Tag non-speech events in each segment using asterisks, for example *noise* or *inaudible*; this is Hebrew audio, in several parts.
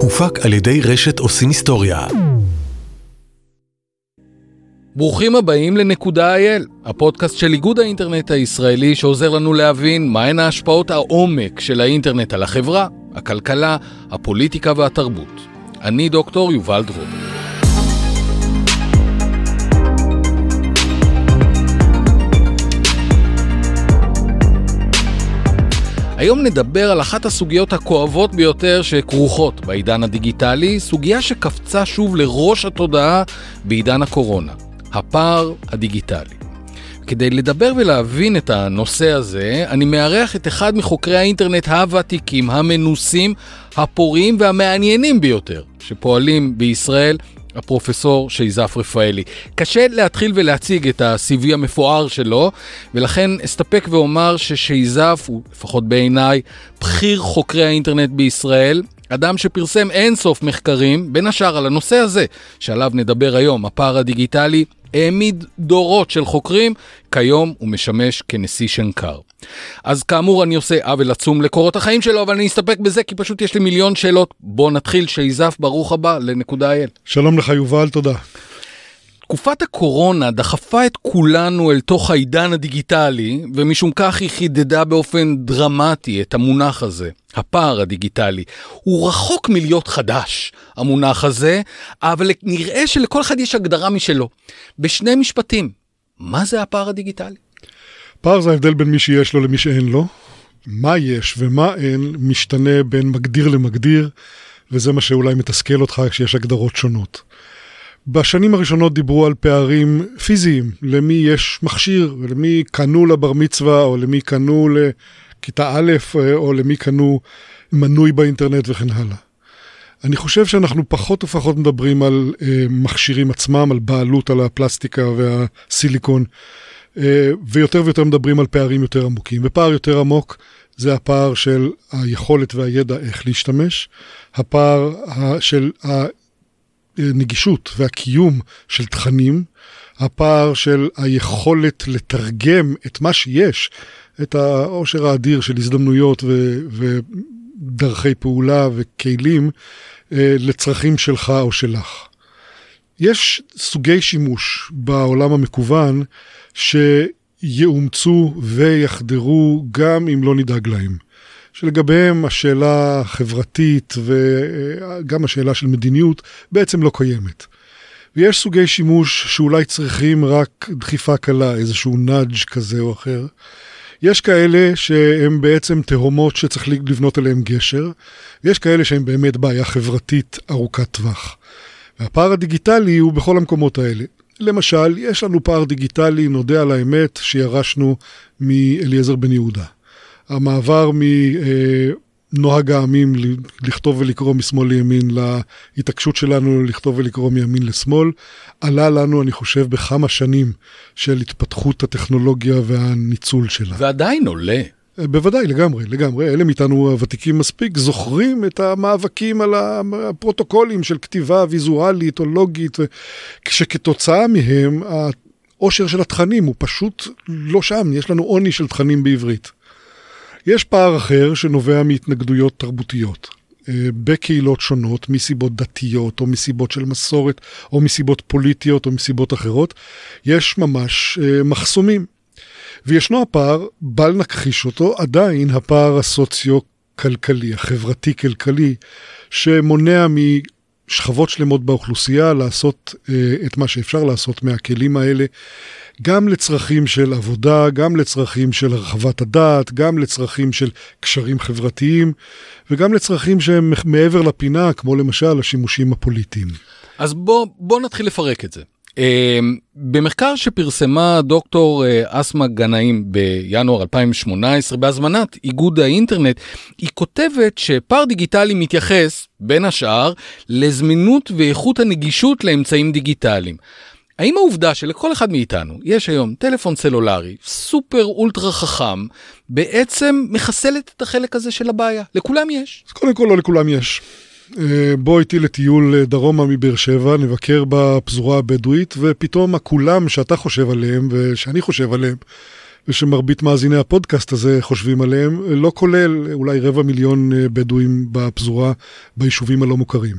הופק על ידי רשת עושים היסטוריה. ברוכים הבאים לנקודה אייל, הפודקאסט של איגוד האינטרנט הישראלי שעוזר לנו להבין מהן ההשפעות העומק של האינטרנט על החברה, הכלכלה, הפוליטיקה והתרבות. אני דוקטור יובל דרור. היום נדבר על אחת הסוגיות הכואבות ביותר שכרוכות בעידן הדיגיטלי, סוגיה שקפצה שוב לראש התודעה בעידן הקורונה, הפער הדיגיטלי. כדי לדבר ולהבין את הנושא הזה, אני מארח את אחד מחוקרי האינטרנט הוותיקים, המנוסים, הפוריים והמעניינים ביותר שפועלים בישראל הפרופסור שייזף רפאלי. קשה להתחיל ולהציג את ה-CV המפואר שלו, ולכן אסתפק ואומר ששייזף הוא, לפחות בעיניי, בכיר חוקרי האינטרנט בישראל, אדם שפרסם אינסוף מחקרים, בין השאר על הנושא הזה, שעליו נדבר היום, הפער הדיגיטלי, העמיד דורות של חוקרים, כיום הוא משמש כנשיא שנקר. אז כאמור אני עושה עוול עצום לקורות החיים שלו, אבל אני אסתפק בזה כי פשוט יש לי מיליון שאלות. בוא נתחיל, שייזף, ברוך הבא לנקודה אייל. שלום לך יובל, תודה. תקופת הקורונה דחפה את כולנו אל תוך העידן הדיגיטלי, ומשום כך היא חידדה באופן דרמטי את המונח הזה, הפער הדיגיטלי. הוא רחוק מלהיות חדש, המונח הזה, אבל נראה שלכל אחד יש הגדרה משלו. בשני משפטים, מה זה הפער הדיגיטלי? פער זה ההבדל בין מי שיש לו למי שאין לו. מה יש ומה אין משתנה בין מגדיר למגדיר, וזה מה שאולי מתסכל אותך כשיש הגדרות שונות. בשנים הראשונות דיברו על פערים פיזיים, למי יש מכשיר, למי קנו לבר מצווה, או למי קנו לכיתה א', או למי קנו מנוי באינטרנט וכן הלאה. אני חושב שאנחנו פחות ופחות מדברים על אה, מכשירים עצמם, על בעלות על הפלסטיקה והסיליקון, אה, ויותר ויותר מדברים על פערים יותר עמוקים. ופער יותר עמוק זה הפער של היכולת והידע איך להשתמש, הפער של הנגישות והקיום של תכנים, הפער של היכולת לתרגם את מה שיש, את העושר האדיר של הזדמנויות ו, ודרכי פעולה וכלים אה, לצרכים שלך או שלך. יש סוגי שימוש בעולם המקוון שיאומצו ויחדרו גם אם לא נדאג להם. שלגביהם השאלה החברתית וגם השאלה של מדיניות בעצם לא קיימת. ויש סוגי שימוש שאולי צריכים רק דחיפה קלה, איזשהו נאג' כזה או אחר. יש כאלה שהם בעצם תהומות שצריך לבנות עליהם גשר, ויש כאלה שהם באמת בעיה חברתית ארוכת טווח. והפער הדיגיטלי הוא בכל המקומות האלה. למשל, יש לנו פער דיגיטלי, נודה על האמת, שירשנו מאליעזר בן יהודה. המעבר מנוהג העמים לכתוב ולקרוא משמאל לימין להתעקשות שלנו לכתוב ולקרוא מימין לשמאל, עלה לנו, אני חושב, בכמה שנים של התפתחות הטכנולוגיה והניצול שלה. ועדיין עולה. בוודאי, לגמרי, לגמרי. אלה מאיתנו הוותיקים מספיק זוכרים את המאבקים על הפרוטוקולים של כתיבה ויזואלית או לוגית, שכתוצאה מהם העושר של התכנים הוא פשוט לא שם, יש לנו עוני של תכנים בעברית. יש פער אחר שנובע מהתנגדויות תרבותיות. אה, בקהילות שונות, מסיבות דתיות, או מסיבות של מסורת, או מסיבות פוליטיות, או מסיבות אחרות, יש ממש אה, מחסומים. וישנו הפער, בל נכחיש אותו, עדיין הפער הסוציו-כלכלי, החברתי-כלכלי, שמונע משכבות שלמות באוכלוסייה לעשות אה, את מה שאפשר לעשות מהכלים האלה. גם לצרכים של עבודה, גם לצרכים של הרחבת הדעת, גם לצרכים של קשרים חברתיים, וגם לצרכים שהם מעבר לפינה, כמו למשל השימושים הפוליטיים. אז בוא, בוא נתחיל לפרק את זה. Uh, במחקר שפרסמה דוקטור uh, אסמה גנאים בינואר 2018 בהזמנת איגוד האינטרנט, היא כותבת שפער דיגיטלי מתייחס, בין השאר, לזמינות ואיכות הנגישות לאמצעים דיגיטליים. האם העובדה שלכל אחד מאיתנו יש היום טלפון סלולרי סופר אולטרה חכם בעצם מחסלת את החלק הזה של הבעיה? לכולם יש. אז קודם כל לא לכולם יש. אה, בוא איתי לטיול אה, דרומה מבאר שבע, נבקר בפזורה הבדואית, ופתאום הכולם שאתה חושב עליהם ושאני חושב עליהם, ושמרבית מאזיני הפודקאסט הזה חושבים עליהם, לא כולל אולי רבע מיליון אה, בדואים בפזורה ביישובים הלא מוכרים.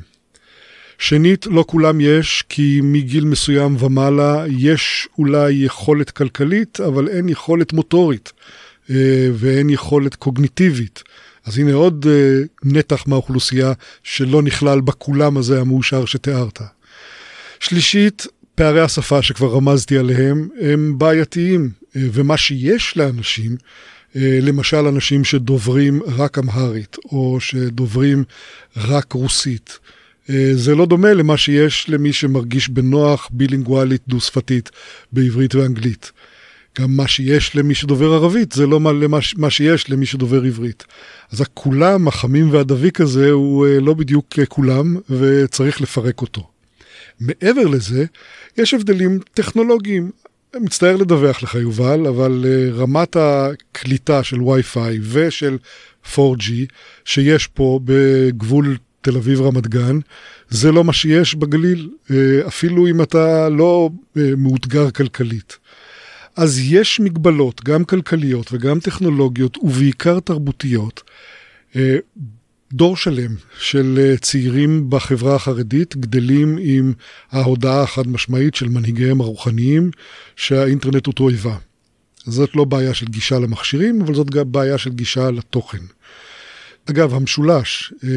שנית, לא כולם יש, כי מגיל מסוים ומעלה יש אולי יכולת כלכלית, אבל אין יכולת מוטורית אה, ואין יכולת קוגניטיבית. אז הנה עוד אה, נתח מהאוכלוסייה שלא נכלל בכולם הזה המאושר שתיארת. שלישית, פערי השפה שכבר רמזתי עליהם הם בעייתיים, אה, ומה שיש לאנשים, למשל אנשים שדוברים רק אמהרית, או שדוברים רק רוסית, אה, זה לא דומה למה שיש למי שמרגיש בנוח בילינגואלית דו-שפתית בעברית ואנגלית. גם מה שיש למי שדובר ערבית זה לא מה, מה שיש למי שדובר עברית. אז הכולם, החמים והדביק הזה, הוא אה, לא בדיוק כולם וצריך לפרק אותו. מעבר לזה, יש הבדלים טכנולוגיים. מצטער לדווח לך יובל, אבל אה, רמת הקליטה של וי-פיי ושל 4G שיש פה בגבול תל אביב רמת גן, זה לא מה שיש בגליל, אה, אפילו אם אתה לא אה, מאותגר כלכלית. אז יש מגבלות, גם כלכליות וגם טכנולוגיות, ובעיקר תרבותיות. אה, דור שלם של צעירים בחברה החרדית גדלים עם ההודעה החד משמעית של מנהיגיהם הרוחניים שהאינטרנט הוא תועבה. זאת לא בעיה של גישה למכשירים, אבל זאת גם בעיה של גישה לתוכן. אגב, המשולש אה,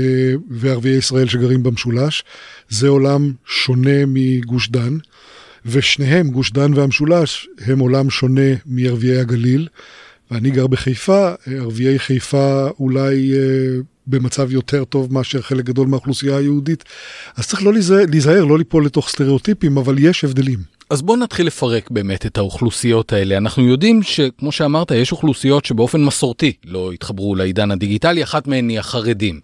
וערביי ישראל שגרים במשולש, זה עולם שונה מגוש דן, ושניהם, גוש דן והמשולש, הם עולם שונה מערביי הגליל. ואני גר בחיפה, ערביי חיפה אולי אה, במצב יותר טוב מאשר חלק גדול מהאוכלוסייה היהודית. אז צריך לא להיזהר, לא ליפול לתוך סטריאוטיפים, אבל יש הבדלים. אז בואו נתחיל לפרק באמת את האוכלוסיות האלה. אנחנו יודעים שכמו שאמרת, יש אוכלוסיות שבאופן מסורתי לא התחברו לעידן הדיגיטלי, אחת מהן היא החרדים.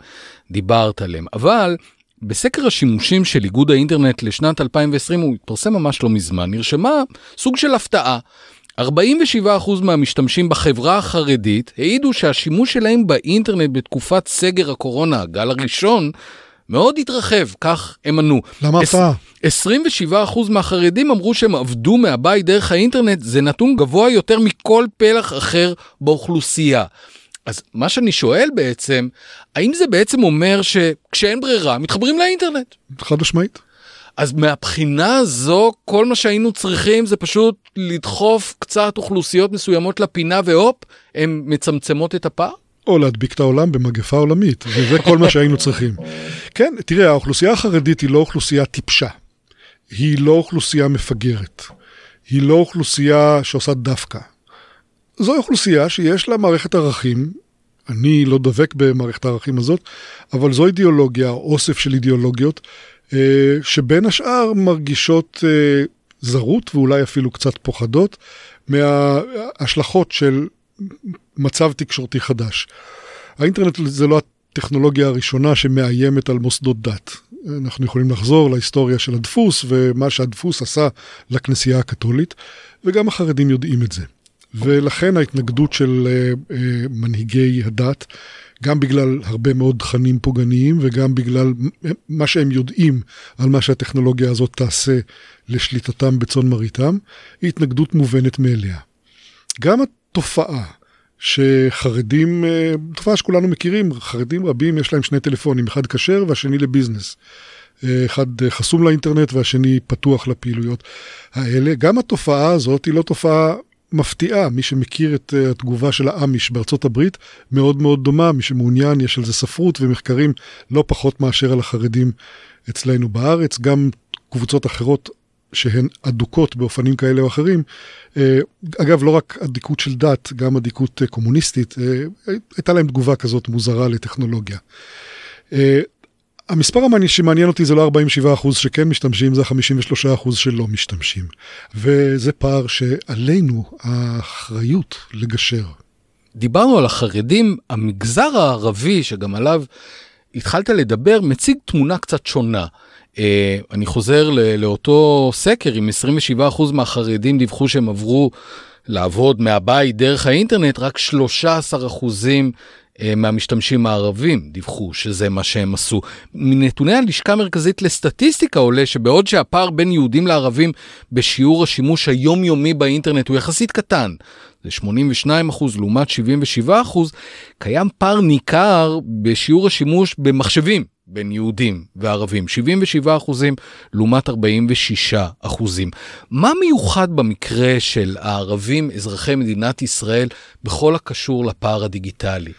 דיברת עליהם. אבל בסקר השימושים של איגוד האינטרנט לשנת 2020, הוא התפרסם ממש לא מזמן, נרשמה סוג של הפתעה. 47% מהמשתמשים בחברה החרדית העידו שהשימוש שלהם באינטרנט בתקופת סגר הקורונה, הגל הראשון, מאוד התרחב, כך הם ענו. למה הפתעה? 27% מהחרדים אמרו שהם עבדו מהבית דרך האינטרנט, זה נתון גבוה יותר מכל פלח אחר באוכלוסייה. אז מה שאני שואל בעצם, האם זה בעצם אומר שכשאין ברירה, מתחברים לאינטרנט? חד משמעית. אז מהבחינה הזו, כל מה שהיינו צריכים זה פשוט לדחוף קצת אוכלוסיות מסוימות לפינה והופ, הן מצמצמות את הפער? או להדביק את העולם במגפה עולמית, וזה כל מה שהיינו צריכים. כן, תראה, האוכלוסייה החרדית היא לא אוכלוסייה טיפשה. היא לא אוכלוסייה מפגרת. היא לא אוכלוסייה שעושה דווקא. זו אוכלוסייה שיש לה מערכת ערכים, אני לא דבק במערכת הערכים הזאת, אבל זו אידיאולוגיה, אוסף של אידיאולוגיות, אה, שבין השאר מרגישות אה, זרות ואולי אפילו קצת פוחדות מההשלכות של מצב תקשורתי חדש. האינטרנט זה לא הטכנולוגיה הראשונה שמאיימת על מוסדות דת. אנחנו יכולים לחזור להיסטוריה של הדפוס ומה שהדפוס עשה לכנסייה הקתולית, וגם החרדים יודעים את זה. ולכן ההתנגדות של uh, uh, מנהיגי הדת, גם בגלל הרבה מאוד תכנים פוגעניים וגם בגלל מה שהם יודעים על מה שהטכנולוגיה הזאת תעשה לשליטתם בצאן מרעיתם, היא התנגדות מובנת מאליה. גם התופעה שחרדים, אה, תופעה שכולנו מכירים, חרדים רבים יש להם שני טלפונים, אחד כשר והשני לביזנס. אה, אחד חסום לאינטרנט והשני פתוח לפעילויות האלה. גם התופעה הזאת היא לא תופעה מפתיעה, מי שמכיר את אה, התגובה של האמיש בארצות הברית, מאוד מאוד דומה, מי שמעוניין, יש על זה ספרות ומחקרים לא פחות מאשר על החרדים אצלנו בארץ, גם קבוצות אחרות שהן אדוקות באופנים כאלה או אחרים. אה, אגב, לא רק אדיקות של דת, גם אדיקות אה, קומוניסטית, הייתה להם תגובה כזאת מוזרה לטכנולוגיה. המספר שמעניין אותי זה לא 47% שכן משתמשים, זה ה-53% שלא משתמשים. וזה פער שעלינו האחריות לגשר. דיברנו על החרדים, המגזר הערבי, שגם עליו התחלת לדבר, מציג תמונה קצת שונה. Uh, אני חוזר לאותו סקר, אם 27% מהחרדים דיווחו שהם עברו לעבוד מהבית דרך האינטרנט, רק 13% אה, מהמשתמשים הערבים דיווחו שזה מה שהם עשו. מנתוני הלשכה המרכזית לסטטיסטיקה עולה שבעוד שהפער בין יהודים לערבים בשיעור השימוש היומיומי באינטרנט הוא יחסית קטן, זה 82 אחוז לעומת 77 אחוז, קיים פער ניכר בשיעור השימוש במחשבים בין יהודים וערבים, 77 אחוזים לעומת 46 אחוזים. מה מיוחד במקרה של הערבים אזרחי מדינת ישראל בכל הקשור לפער הדיגיטלי?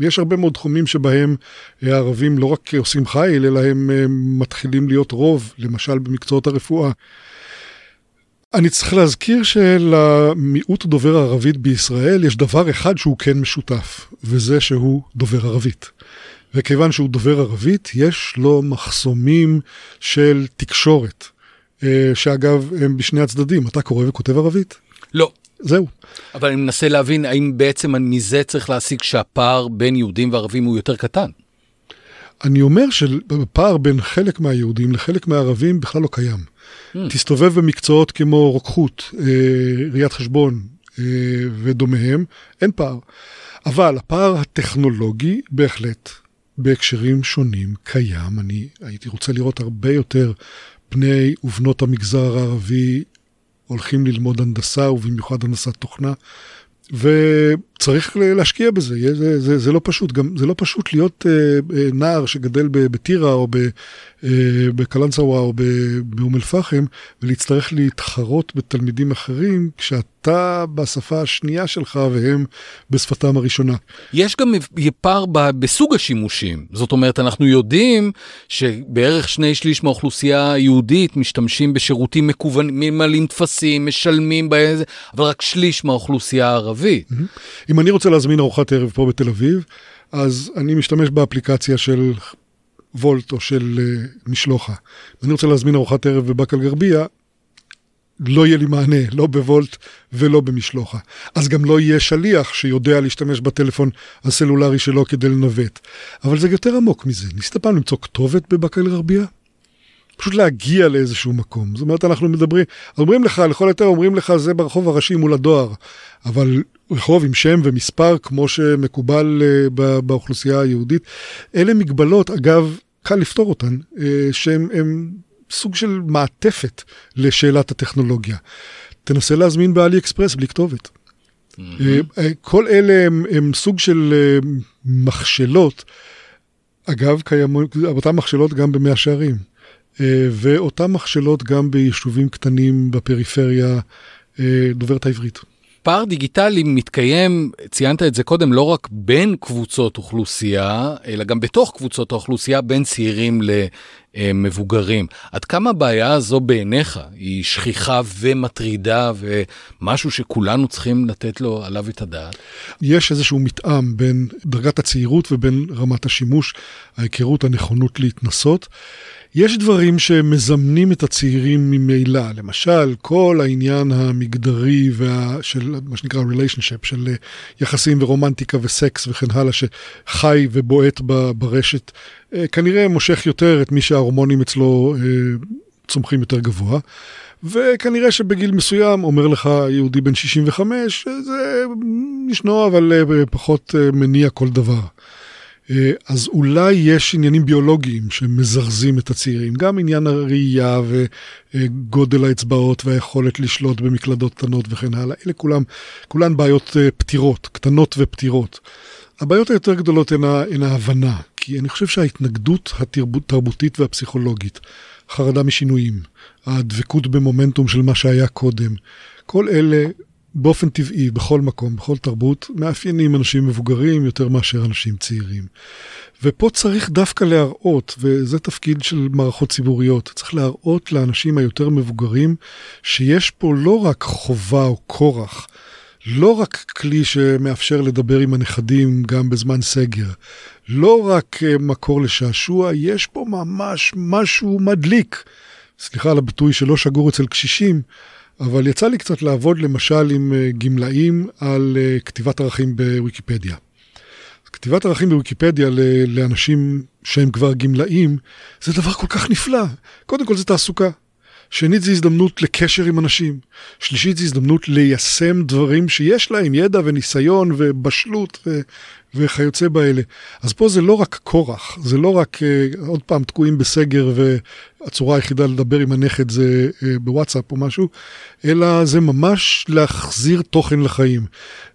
יש הרבה מאוד תחומים שבהם הערבים לא רק עושים חיל, אלא הם אה, מתחילים להיות רוב, למשל במקצועות הרפואה. אני צריך להזכיר שלמיעוט דובר ערבית בישראל יש דבר אחד שהוא כן משותף, וזה שהוא דובר ערבית. וכיוון שהוא דובר ערבית, יש לו מחסומים של תקשורת, אה, שאגב, הם בשני הצדדים. אתה קורא וכותב ערבית? לא. זהו. אבל אני מנסה להבין האם בעצם מזה צריך להסיק שהפער בין יהודים וערבים הוא יותר קטן. אני אומר שפער בין חלק מהיהודים לחלק מהערבים בכלל לא קיים. Mm. תסתובב במקצועות כמו רוקחות, אה, ראיית חשבון אה, ודומיהם, אין פער. אבל הפער הטכנולוגי בהחלט בהקשרים שונים קיים. אני הייתי רוצה לראות הרבה יותר בני ובנות המגזר הערבי הולכים ללמוד הנדסה, ובמיוחד הנדסת תוכנה, וצריך להשקיע בזה, זה, זה, זה לא פשוט, גם זה לא פשוט להיות אה, אה, נער שגדל בטירה או אה, בקלנסווה או באום אל-פחם ולהצטרך להתחרות בתלמידים אחרים כשאתה בשפה השנייה שלך והם בשפתם הראשונה. יש גם פער בסוג השימושים, זאת אומרת אנחנו יודעים שבערך שני שליש מהאוכלוסייה היהודית משתמשים בשירותים מקוונים, ממלאים טפסים, משלמים באיזה, אבל רק שליש מהאוכלוסייה הערבית. אם אני רוצה להזמין ארוחת ערב פה בתל אביב, אז אני משתמש באפליקציה של וולט או של uh, משלוחה. אני רוצה להזמין ארוחת ערב בבאקה אל-גרבייה, לא יהיה לי מענה, לא בוולט ולא במשלוחה. אז גם לא יהיה שליח שיודע להשתמש בטלפון הסלולרי שלו כדי לנווט. אבל זה יותר עמוק מזה. ניסית פעם למצוא כתובת בבאקה אל-גרבייה? פשוט להגיע לאיזשהו מקום. זאת אומרת, אנחנו מדברים, אומרים לך, לכל היותר אומרים לך, זה ברחוב הראשי מול הדואר, אבל רחוב עם שם ומספר, כמו שמקובל uh, באוכלוסייה היהודית, אלה מגבלות, אגב, קל לפתור אותן, uh, שהן סוג של מעטפת לשאלת הטכנולוגיה. תנסה להזמין באלי אקספרס בלי כתובת. Mm-hmm. כל אלה הם, הם סוג של מכשלות. אגב, קיימות אותן מכשלות גם במאה שערים. אה, ואותן מכשלות גם ביישובים קטנים בפריפריה אה, דוברת העברית. פער דיגיטלי מתקיים, ציינת את זה קודם, לא רק בין קבוצות אוכלוסייה, אלא גם בתוך קבוצות האוכלוסייה, בין צעירים למבוגרים. עד כמה הבעיה הזו בעיניך היא שכיחה ומטרידה ומשהו שכולנו צריכים לתת לו עליו את הדעת? יש איזשהו מתאם בין דרגת הצעירות ובין רמת השימוש, ההיכרות, הנכונות להתנסות. יש דברים שמזמנים את הצעירים ממילא, למשל, כל העניין המגדרי וה, של מה שנקרא ריליישנשיפ, של אה, יחסים ורומנטיקה וסקס וכן הלאה, שחי ובועט ברשת, אה, כנראה מושך יותר את מי שההורמונים אצלו אה, צומחים יותר גבוה. וכנראה שבגיל מסוים אומר לך יהודי בן 65, זה ישנו אבל פחות מניע כל דבר. אה, אז אולי יש עניינים ביולוגיים שמזרזים את הצעירים, גם עניין הראייה וגודל האצבעות והיכולת לשלוט במקלדות קטנות וכן הלאה, אלה כולם, כולן בעיות אה, פתירות, קטנות ופתירות. הבעיות היותר גדולות הן, ההבנה, כי אני חושב שההתנגדות התרבותית והפסיכולוגית, חרדה משינויים, הדבקות במומנטום של מה שהיה קודם, כל אלה באופן טבעי, בכל מקום, בכל תרבות, מאפיינים אנשים מבוגרים יותר מאשר אנשים צעירים. ופה צריך דווקא להראות, וזה תפקיד של מערכות ציבוריות, צריך להראות לאנשים היותר מבוגרים שיש פה לא רק חובה או כורח, לא רק כלי שמאפשר לדבר עם הנכדים גם בזמן סגר, לא רק אה, מקור לשעשוע, יש פה ממש משהו מדליק. סליחה על הביטוי שלא שגור אצל קשישים, אבל יצא לי קצת לעבוד למשל עם אה, גמלאים על אה, כתיבת ערכים בוויקיפדיה. כתיבת ערכים בוויקיפדיה לאנשים שהם כבר גמלאים, זה דבר כל כך נפלא. קודם כל זה תעסוקה. שנית זה הזדמנות לקשר עם אנשים. שלישית זה הזדמנות ליישם דברים שיש להם ידע וניסיון ובשלות ו... וכיוצא באלה. אז פה זה לא רק כורח, זה לא רק uh, עוד פעם תקועים בסגר והצורה היחידה לדבר עם הנכד זה uh, בוואטסאפ או משהו, אלא זה ממש להחזיר תוכן לחיים.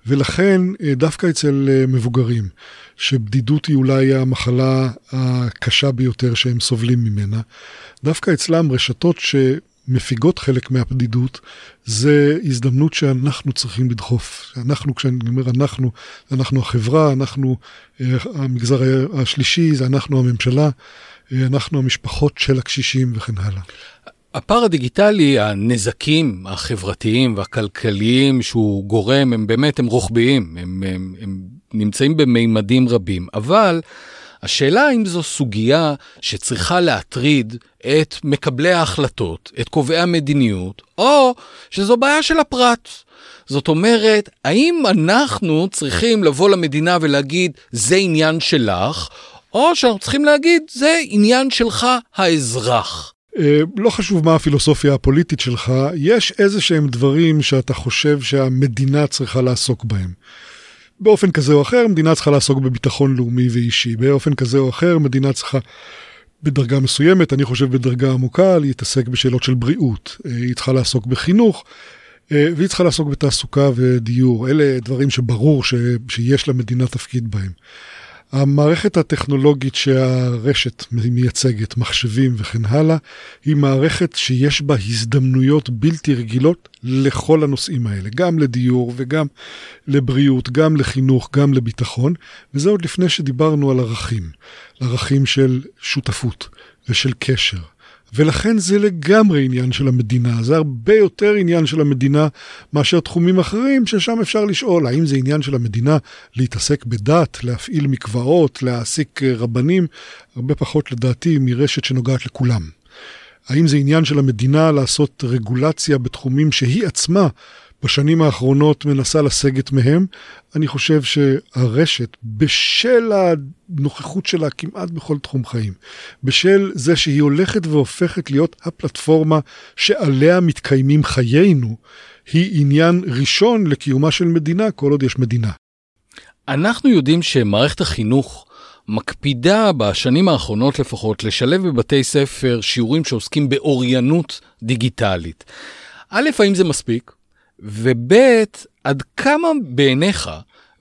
ולכן uh, דווקא אצל uh, מבוגרים, שבדידות היא אולי המחלה הקשה ביותר שהם סובלים ממנה, דווקא אצלם רשתות ש... מפיגות חלק מהבדידות, זה הזדמנות שאנחנו צריכים לדחוף. אנחנו, כשאני אומר אנחנו, אנחנו החברה, אנחנו אה, המגזר השלישי, זה אנחנו הממשלה, אה, אנחנו המשפחות של הקשישים וכן הלאה. הפער הדיגיטלי, הנזקים החברתיים והכלכליים שהוא גורם, הם באמת, הם רוחביים, הם, הם, הם נמצאים במימדים רבים, אבל השאלה אם זו סוגיה שצריכה להטריד את מקבלי ההחלטות, את קובעי המדיניות, או שזו בעיה של הפרט. זאת אומרת, האם אנחנו צריכים לבוא למדינה ולהגיד, זה עניין שלך, או שאנחנו צריכים להגיד, זה עניין שלך, האזרח. אה, לא חשוב מה הפילוסופיה הפוליטית שלך, יש איזה שהם דברים שאתה חושב שהמדינה צריכה לעסוק בהם. באופן כזה או אחר, מדינה צריכה לעסוק בביטחון לאומי ואישי. באופן כזה או אחר, מדינה צריכה בדרגה מסוימת, אני חושב בדרגה עמוקה, להתעסק בשאלות של בריאות. אה, היא צריכה לעסוק בחינוך, אה, והיא צריכה לעסוק בתעסוקה ודיור. אלה דברים שברור ש, שיש למדינה תפקיד בהם. המערכת הטכנולוגית שהרשת מייצגת, מחשבים וכן הלאה, היא מערכת שיש בה הזדמנויות בלתי רגילות לכל הנושאים האלה, גם לדיור וגם לבריאות, גם לחינוך, גם לביטחון, וזה עוד לפני שדיברנו על ערכים, ערכים של שותפות ושל קשר. ולכן זה לגמרי עניין של המדינה, זה הרבה יותר עניין של המדינה מאשר תחומים אחרים, ששם אפשר לשאול האם זה עניין של המדינה להתעסק בדת, להפעיל מקוואות, להעסיק אה, רבנים, הרבה פחות לדעתי מרשת שנוגעת לכולם. האם זה עניין של המדינה לעשות רגולציה בתחומים שהיא עצמה בשנים האחרונות מנסה לסגת מהם. אני חושב שהרשת, בשל הנוכחות שלה כמעט בכל תחום חיים, בשל זה שהיא הולכת והופכת להיות הפלטפורמה שעליה מתקיימים חיינו, היא עניין ראשון לקיומה של מדינה כל עוד יש מדינה. אנחנו יודעים שמערכת החינוך מקפידה בשנים האחרונות לפחות לשלב בבתי ספר שיעורים שעוסקים באוריינות דיגיטלית. א', האם זה מספיק? וב', עד כמה בעיניך,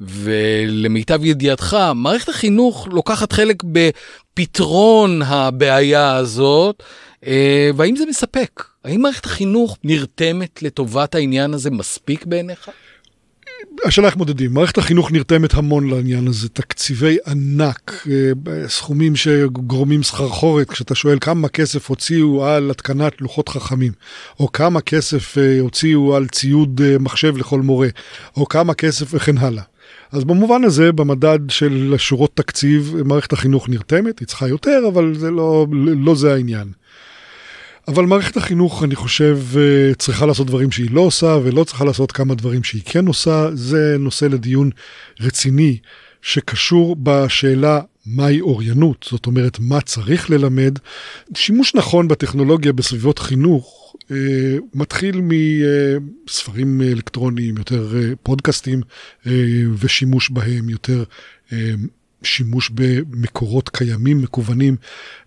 ולמיטב ידיעתך, מערכת החינוך לוקחת חלק בפתרון הבעיה הזאת, אה, והאם זה מספק? האם מערכת החינוך נרתמת לטובת העניין הזה מספיק בעיניך? השאלה איך מודדים. מערכת החינוך נרתמת המון לעניין הזה, תקציבי ענק, אה, סכומים שגורמים סחרחורת, כשאתה שואל כמה כסף הוציאו על התקנת לוחות חכמים, או כמה כסף אה, הוציאו על ציוד אה, מחשב לכל מורה, או כמה כסף וכן הלאה. אז במובן הזה, במדד של שורות תקציב, מערכת החינוך נרתמת, היא צריכה יותר, אבל זה לא, לא זה העניין. אבל מערכת החינוך, אני חושב, אה, צריכה לעשות דברים שהיא לא עושה, ולא צריכה לעשות כמה דברים שהיא כן עושה. זה נושא לדיון רציני, שקשור בשאלה מהי אוריינות, זאת אומרת, מה צריך ללמד. שימוש נכון בטכנולוגיה בסביבות חינוך אה, מתחיל מספרים אלקטרוניים, יותר אה, פודקאסטים, ושימוש בהם, יותר שימוש במקורות קיימים מקוונים.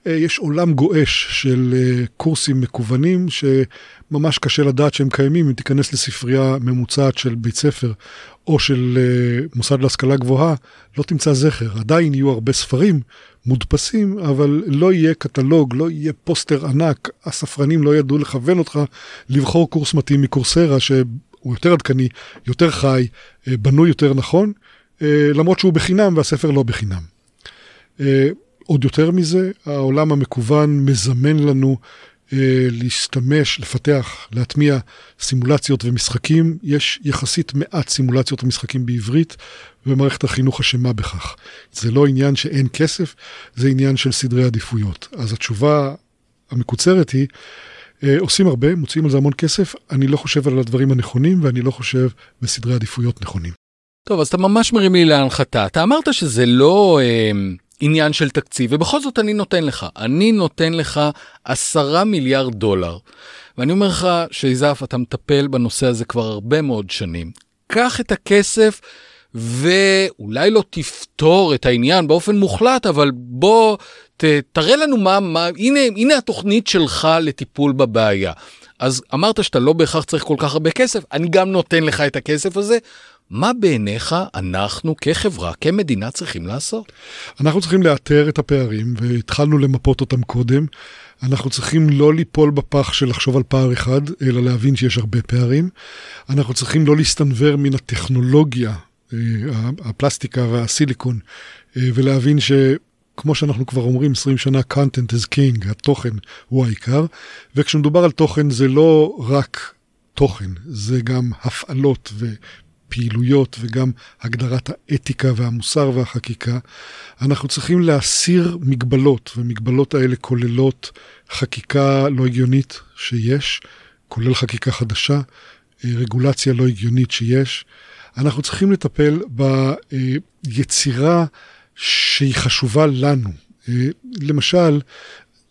אה, יש עולם גועש של אה, קורסים מקוונים שממש קשה לדעת שהם קיימים אם תיכנס לספרייה ממוצעת של בית ספר או של אה, מוסד להשכלה גבוהה, לא תמצא זכר. עדיין יהיו הרבה ספרים מודפסים, אבל לא יהיה קטלוג, לא יהיה פוסטר ענק, הספרנים לא ידעו לכוון אותך לבחור קורס מתאים מקורסרה שהוא יותר עדכני, יותר חי, בנוי יותר נכון. אה, למרות שהוא בחינם והספר לא בחינם. אה, עוד יותר מזה, העולם המקוון מזמן לנו אה, להשתמש, לפתח, להטמיע סימולציות ומשחקים. יש יחסית מעט סימולציות ומשחקים בעברית, ומערכת החינוך אשמה בכך. זה לא עניין שאין כסף, זה עניין של סדרי עדיפויות. אז התשובה המקוצרת היא, עושים הרבה, מוציאים על זה המון כסף, אני לא חושב על הדברים הנכונים ואני לא חושב בסדרי עדיפויות נכונים. טוב, אז אתה ממש מרים לי להנחתה. אתה אמרת שזה לא אה, עניין של תקציב, ובכל זאת אני נותן לך, אני נותן לך עשרה מיליארד דולר. ואני אומר לך, שייזף, אתה מטפל בנושא הזה כבר הרבה מאוד שנים. קח את הכסף ואולי לא תפתור את העניין באופן מוחלט, אבל בוא ת, תראה לנו מה, מה, הנה, הנה התוכנית שלך לטיפול בבעיה. אז אמרת שאתה לא בהכרח צריך כל כך הרבה כסף, אני גם נותן לך את הכסף הזה. מה בעיניך אנחנו כחברה, כמדינה צריכים לעשות? אנחנו צריכים לאתר את הפערים, והתחלנו למפות אותם קודם. אנחנו צריכים לא ליפול בפח של לחשוב על פער אחד, אלא להבין שיש הרבה פערים. אנחנו צריכים לא להסתנוור מן הטכנולוגיה, אה, הפלסטיקה והסיליקון, אה, ולהבין ש... כמו שאנחנו כבר אומרים 20 שנה, content is king, התוכן הוא העיקר, וכשמדובר על תוכן זה לא רק תוכן, זה גם הפעלות ופעילויות וגם הגדרת האתיקה והמוסר והחקיקה. אנחנו צריכים להסיר מגבלות, ומגבלות האלה כוללות חקיקה לא הגיונית שיש, כולל חקיקה חדשה, רגולציה לא הגיונית שיש. אנחנו צריכים לטפל ביצירה שהיא חשובה לנו. אה, למשל,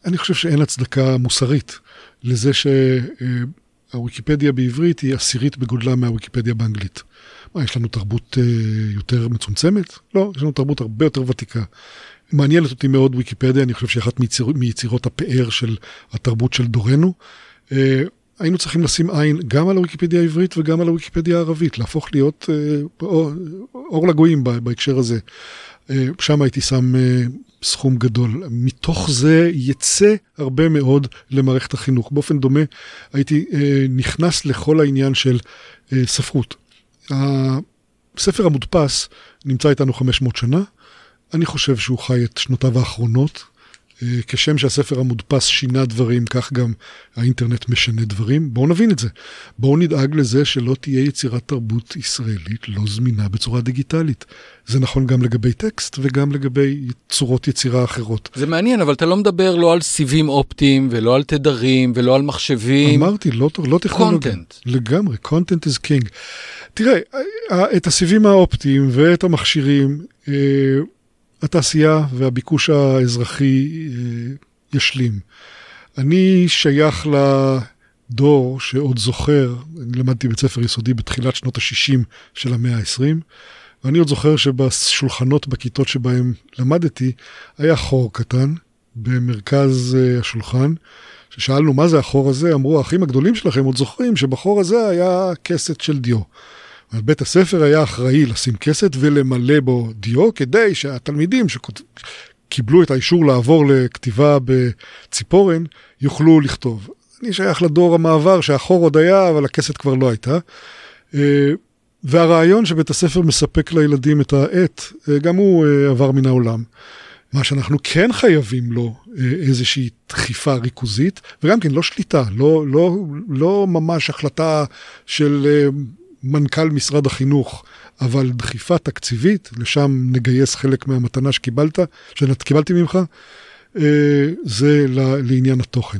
אני חושב שאין הצדקה מוסרית לזה שהוויקיפדיה בעברית היא עשירית בגודלה מהוויקיפדיה באנגלית. מה, יש לנו תרבות אה, יותר מצומצמת? לא, יש לנו תרבות הרבה יותר ותיקה. מעניינת אותי מאוד ויקיפדיה, אני חושב שהיא אחת מיציר, מיצירות הפאר של התרבות של דורנו. אה, היינו צריכים לשים עין גם על הוויקיפדיה העברית וגם על הוויקיפדיה הערבית, להפוך להיות אור, אור לגויים בהקשר הזה. אה, שם הייתי שם אה, סכום גדול. מתוך זה יצא הרבה מאוד למערכת החינוך. באופן דומה הייתי אה, נכנס לכל העניין של ספרות. הספר המודפס נמצא איתנו 500 שנה. אני חושב שהוא חי את שנותיו האחרונות. אה, כשם שהספר המודפס שינה דברים, כך גם האינטרנט משנה דברים. בואו נבין את זה. בואו נדאג לזה שלא תהיה יצירת תרבות ישראלית לא זמינה בצורה דיגיטלית. זה נכון גם לגבי טקסט וגם לגבי צורות יצירה אחרות. זה מעניין, אבל אתה לא מדבר לא על סיבים אופטיים ולא על תדרים ולא על מחשבים. אמרתי, לא, לא טכנולוגיה. קונטנט. לגמרי, content is king. תראה, את הסיבים האופטיים ואת המכשירים, אה, התעשייה והביקוש האזרחי אה, ישלים. אני שייך לדור שעוד זוכר, אני למדתי בית ספר יסודי בתחילת שנות ה-60 של המאה ה-20, ואני עוד זוכר שבשולחנות בכיתות שבהם למדתי, היה חור קטן במרכז אה, השולחן. כששאלנו מה זה החור הזה, אמרו האחים הגדולים שלכם עוד זוכרים שבחור הזה היה כסת של דיו. בית הספר היה אחראי לשים כסת ולמלא בו דיו, כדי שהתלמידים שקיבלו את האישור לעבור לכתיבה בציפורן, יוכלו לכתוב. אני שייך לדור המעבר שהחור עוד היה, אבל הכסת כבר לא הייתה. אה, והרעיון שבית הספר מספק לילדים את העט, אה, גם הוא אה, עבר מן העולם. מה שאנחנו כן חייבים לו איזושהי דחיפה ריכוזית, וגם כן לא שליטה, לא, לא, לא ממש החלטה של מנכ"ל משרד החינוך, אבל דחיפה תקציבית, לשם נגייס חלק מהמתנה שקיבלת, שקיבלתי ממך, אה, זה לעניין התוכן.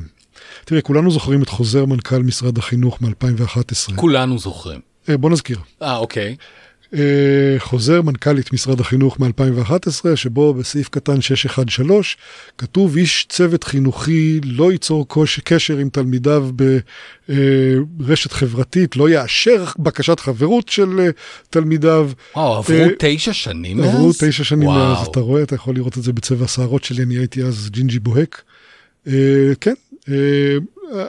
תראה, כולנו זוכרים את חוזר מנכ"ל משרד החינוך מ-2011. כולנו זוכרים. אה, בוא נזכיר. אה, אוקיי. אה, חוזר מנכ"לית משרד החינוך מ-2011, שבו בסעיף קטן 613 כתוב איש צוות חינוכי לא ייצור קשר עם תלמידיו ברשת חברתית, לא יאשר בקשת חברות של אה, תלמידיו. וואו, עברו אה, תשע שנים מאז? עברו תשע שנים מאז, אתה רואה, אתה יכול לראות את זה בצבע השערות שלי, אני הייתי אז ג'ינג'י בוהק. כן,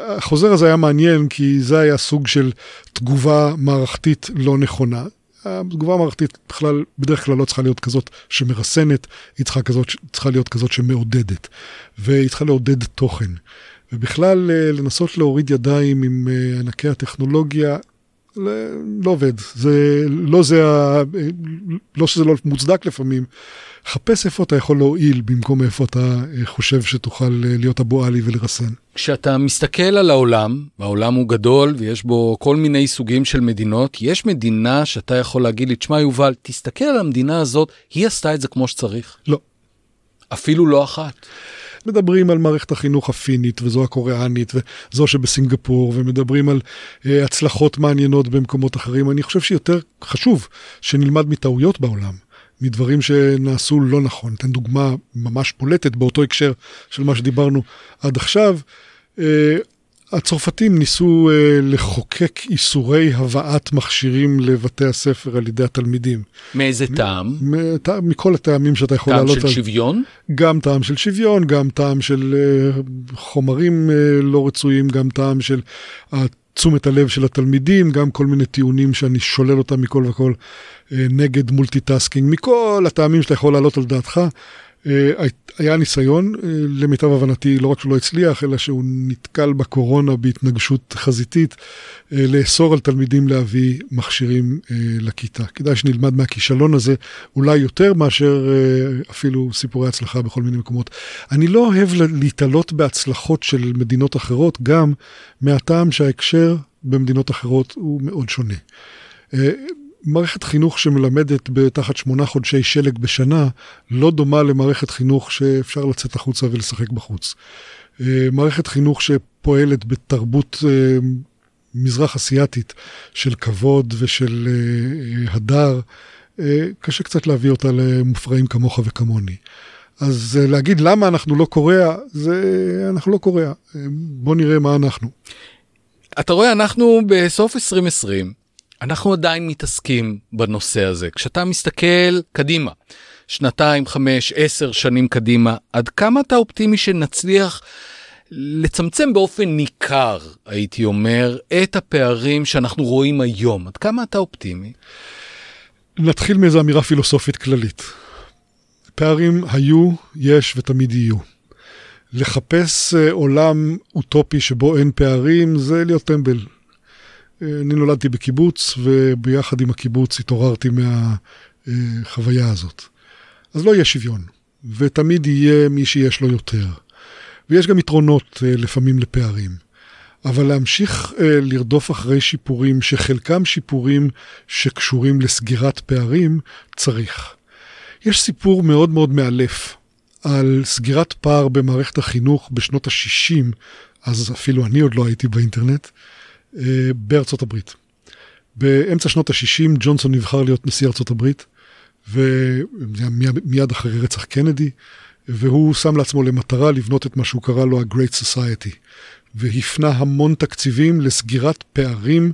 החוזר הזה היה מעניין כי זה היה סוג של תגובה מערכתית לא נכונה. התגובה המערכתית בכלל, בדרך כלל לא צריכה להיות כזאת שמרסנת, היא צריכה, כזאת, צריכה להיות כזאת שמעודדת, והיא צריכה לעודד תוכן. ובכלל אה, לנסות להוריד ידיים עם אה, ענקי הטכנולוגיה, לא עובד. זה לא זה, ה... לא שזה לא מוצדק לפעמים. חפש איפה אתה יכול להועיל במקום איפה אתה אה, חושב שתוכל אה, להיות אבו עלי ולרסן. כשאתה מסתכל על העולם, והעולם הוא גדול ויש בו כל מיני סוגים של מדינות, יש מדינה שאתה יכול להגיד לי, תשמע יובל, תסתכל על המדינה הזאת, היא עשתה את זה כמו שצריך. לא. אפילו לא אחת. מדברים על מערכת החינוך הפינית וזו הקוריאנית וזו שבסינגפור ומדברים על uh, הצלחות מעניינות במקומות אחרים. אני חושב שיותר חשוב שנלמד מטעויות בעולם. מדברים שנעשו לא נכון. אתן דוגמה ממש פולטת באותו הקשר של מה שדיברנו עד עכשיו. אה, הצרפתים ניסו uh, לחוקק איסורי הבאת מכשירים לבתי הספר על ידי התלמידים. מאיזה טעם? מ- מכל הטעמים שאתה יכול טעם להעלות. של על... שוויון? גם טעם של שוויון, גם טעם של אה, חומרים לא רצויים, גם טעם של תשומת הלב של התלמידים, גם כל מיני טיעונים שאני שולל אותם מכל וכל אה, נגד multitasking, מכל הטעמים שאתה יכול להעלות על דעתך. אה, היה ניסיון, אה, למיטב הבנתי, לא רק שהוא לא הצליח, אלא שהוא נתקל בקורונה בהתנגשות חזיתית, אה, לאסור על תלמידים להביא מכשירים לכיתה. כדאי שנלמד מהכישלון הזה, אולי יותר מאשר אפילו סיפורי הצלחה בכל מיני מקומות. אני לא אוהב להתעלות בהצלחות של מדינות אחרות, גם מהטעם שההקשר במדינות אחרות הוא מאוד שונה. מערכת חינוך שמלמדת בתחת שמונה חודשי שלג בשנה, לא דומה למערכת חינוך שאפשר לצאת החוצה ולשחק בחוץ. אה, מערכת חינוך שפועלת בתרבות אה, מזרח אסיאתית של כבוד ושל אה, הדר, קשה קצת להביא אותה למופרעים כמוך וכמוני. אז להגיד למה אנחנו לא קוריאה, זה אנחנו לא קוריאה. בוא נראה מה אנחנו. אתה רואה, אנחנו בסוף 2020, אנחנו עדיין מתעסקים בנושא הזה. כשאתה מסתכל קדימה, שנתיים, חמש, עשר שנים קדימה, עד כמה אתה אופטימי שנצליח לצמצם באופן ניכר, הייתי אומר, את הפערים שאנחנו רואים היום? עד כמה אתה אופטימי? נתחיל מאיזו אמירה פילוסופית כללית. פערים היו, יש ותמיד יהיו. לחפש אה, עולם אוטופי שבו אין פערים זה להיות טמבל. אני נולדתי בקיבוץ, וביחד עם הקיבוץ התעוררתי מהחוויה הזאת. אז לא יהיה שוויון, ותמיד יהיה מי שיש לו יותר. ויש גם יתרונות אה, לפעמים לפערים. אבל להמשיך אה, לרדוף אחרי שיפורים, שחלקם שיפורים שקשורים לסגירת פערים, צריך. יש סיפור מאוד מאוד מאלף על סגירת פער במערכת החינוך בשנות ה-60, אז אפילו אני עוד לא הייתי באינטרנט, בארצות הברית. באמצע שנות ה-60 ג'ונסון נבחר להיות נשיא ארצות הברית, ומיד אחרי רצח קנדי, והוא שם לעצמו למטרה לבנות את מה שהוא קרא לו ה-Great Society, והפנה המון תקציבים לסגירת פערים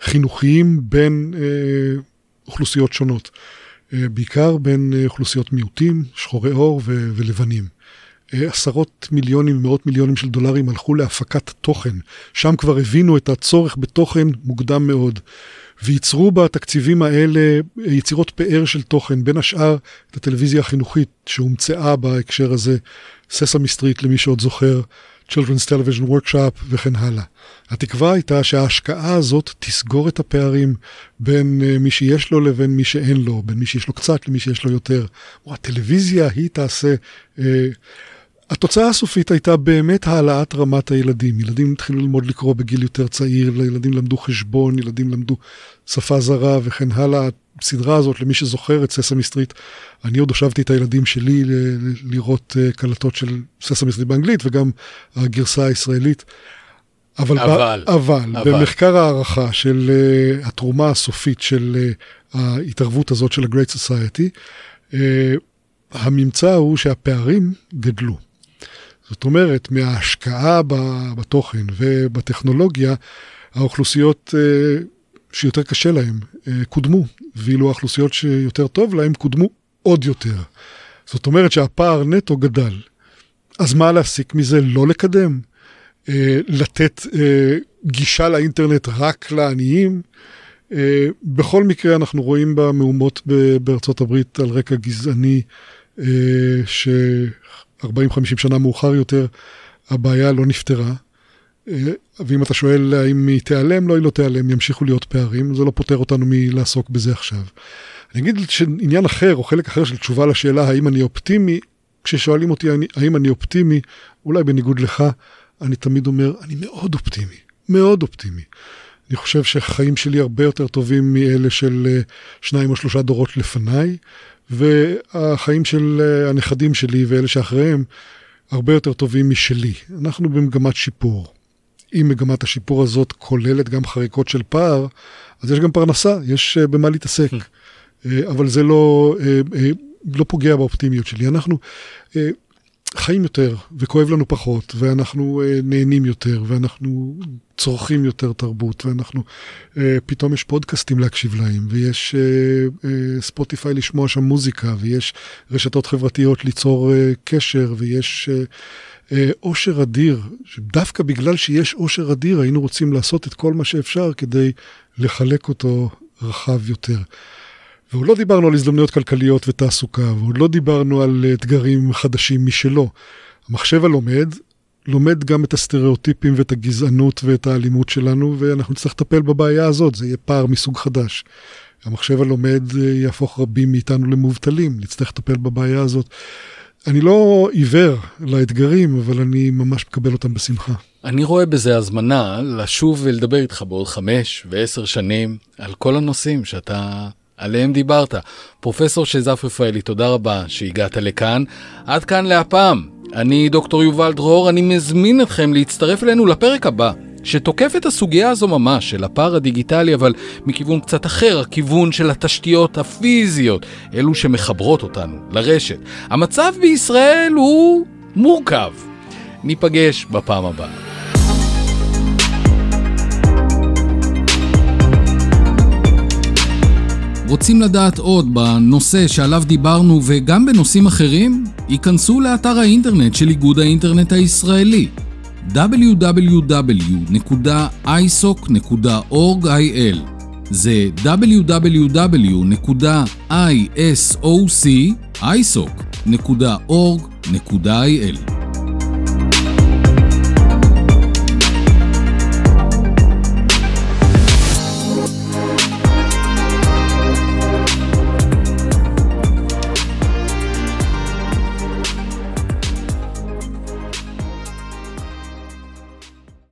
חינוכיים בין אה, אוכלוסיות שונות, אה, בעיקר בין אה, אוכלוסיות מיעוטים, שחורי עור ולבנים. אה, עשרות מיליונים, מאות מיליונים של דולרים הלכו להפקת תוכן. שם כבר הבינו את הצורך בתוכן מוקדם מאוד. וייצרו בתקציבים האלה אה, יצירות פאר של תוכן, בין השאר את הטלוויזיה החינוכית שהומצאה בהקשר הזה, Sesame Street למי שעוד זוכר, Children's Television Workshop וכן הלאה. התקווה הייתה שההשקעה הזאת תסגור את הפערים בין אה, מי שיש לו לבין מי שאין לו, בין מי שיש לו קצת למי שיש לו יותר. או הטלוויזיה היא תעשה... אה, התוצאה הסופית הייתה באמת העלאת רמת הילדים. ילדים התחילו ללמוד לקרוא בגיל יותר צעיר, ילדים למדו חשבון, ילדים למדו שפה זרה וכן הלאה. הסדרה הזאת, למי שזוכר את Sesame Street, אני עוד הושבתי את הילדים שלי לראות אה, קלטות של Sesame Street באנגלית וגם הגרסה הישראלית. אבל, אבל, ב, אבל, אבל במחקר הערכה של אה, התרומה הסופית של אה, ההתערבות הזאת של ה-Great Society, uh, הממצא הוא שהפערים גדלו. זאת אומרת, מההשקעה בתוכן ובטכנולוגיה, האוכלוסיות אה, שיותר קשה להן אה, קודמו, ואילו האוכלוסיות שיותר טוב להן קודמו עוד יותר. זאת אומרת שהפער נטו גדל. אז מה להסיק מזה? לא לקדם? אה, לתת גישה לאינטרנט רק לעניים? בכל מקרה אנחנו רואים במהומות בארצות הברית על רקע גזעני, ש... 40-50 שנה מאוחר יותר, הבעיה לא נפתרה. אה, ואם אתה שואל האם היא תיעלם, לא, היא לא תיעלם, ימשיכו להיות פערים, זה לא פוטר אותנו מלעסוק בזה עכשיו. אני אגיד שעניין אחר, או חלק אחר של תשובה לשאלה האם אני אופטימי, כששואלים אותי האם אני אופטימי, אולי בניגוד לך, אני תמיד אומר, אני מאוד אופטימי, מאוד אופטימי. אני חושב שהחיים שלי הרבה יותר טובים מאלה של אה, שניים או שלושה דורות לפניי, והחיים של אה, הנכדים שלי ואלה שאחריהם הרבה יותר טובים משלי. אנחנו במגמת שיפור. אם מגמת השיפור הזאת כוללת גם חריקות של פער, אז יש גם פרנסה, יש אה, במה להתעסק. *laughs* אבל זה לא, לא פוגע באופטימיות שלי. אנחנו חיים יותר, וכואב לנו פחות, ואנחנו נהנים יותר, ואנחנו צורכים יותר תרבות, ואנחנו, פתאום יש פודקאסטים להקשיב להם, ויש ספוטיפיי לשמוע שם מוזיקה, ויש רשתות חברתיות ליצור קשר, ויש... אושר אדיר, שדווקא בגלל שיש אושר אדיר היינו רוצים לעשות את כל מה שאפשר כדי לחלק אותו רחב יותר. ועוד לא דיברנו על הזדמנויות כלכליות ותעסוקה, ועוד לא דיברנו על אתגרים חדשים משלו. המחשב הלומד לומד גם את הסטריאוטיפים ואת הגזענות ואת האלימות שלנו, ואנחנו נצטרך לטפל בבעיה הזאת, זה יהיה פער מסוג חדש. המחשב הלומד יהפוך רבים מאיתנו למובטלים, נצטרך לטפל בבעיה הזאת. אני לא עיוור לאתגרים, אבל אני ממש מקבל אותם בשמחה. אני רואה בזה הזמנה לשוב ולדבר איתך בעוד חמש ועשר שנים על כל הנושאים שאתה עליהם דיברת. פרופסור שזף רפאלי, תודה רבה שהגעת לכאן. עד כאן להפעם. אני דוקטור יובל דרור, אני מזמין אתכם להצטרף אלינו לפרק הבא. שתוקף את הסוגיה הזו ממש של הפער הדיגיטלי, אבל מכיוון קצת אחר, הכיוון של התשתיות הפיזיות, אלו שמחברות אותנו לרשת. המצב בישראל הוא מורכב. ניפגש בפעם הבאה. רוצים לדעת עוד בנושא שעליו דיברנו וגם בנושאים אחרים? היכנסו לאתר האינטרנט של איגוד האינטרנט הישראלי www.isoc.org.il זה www.isoc.org.il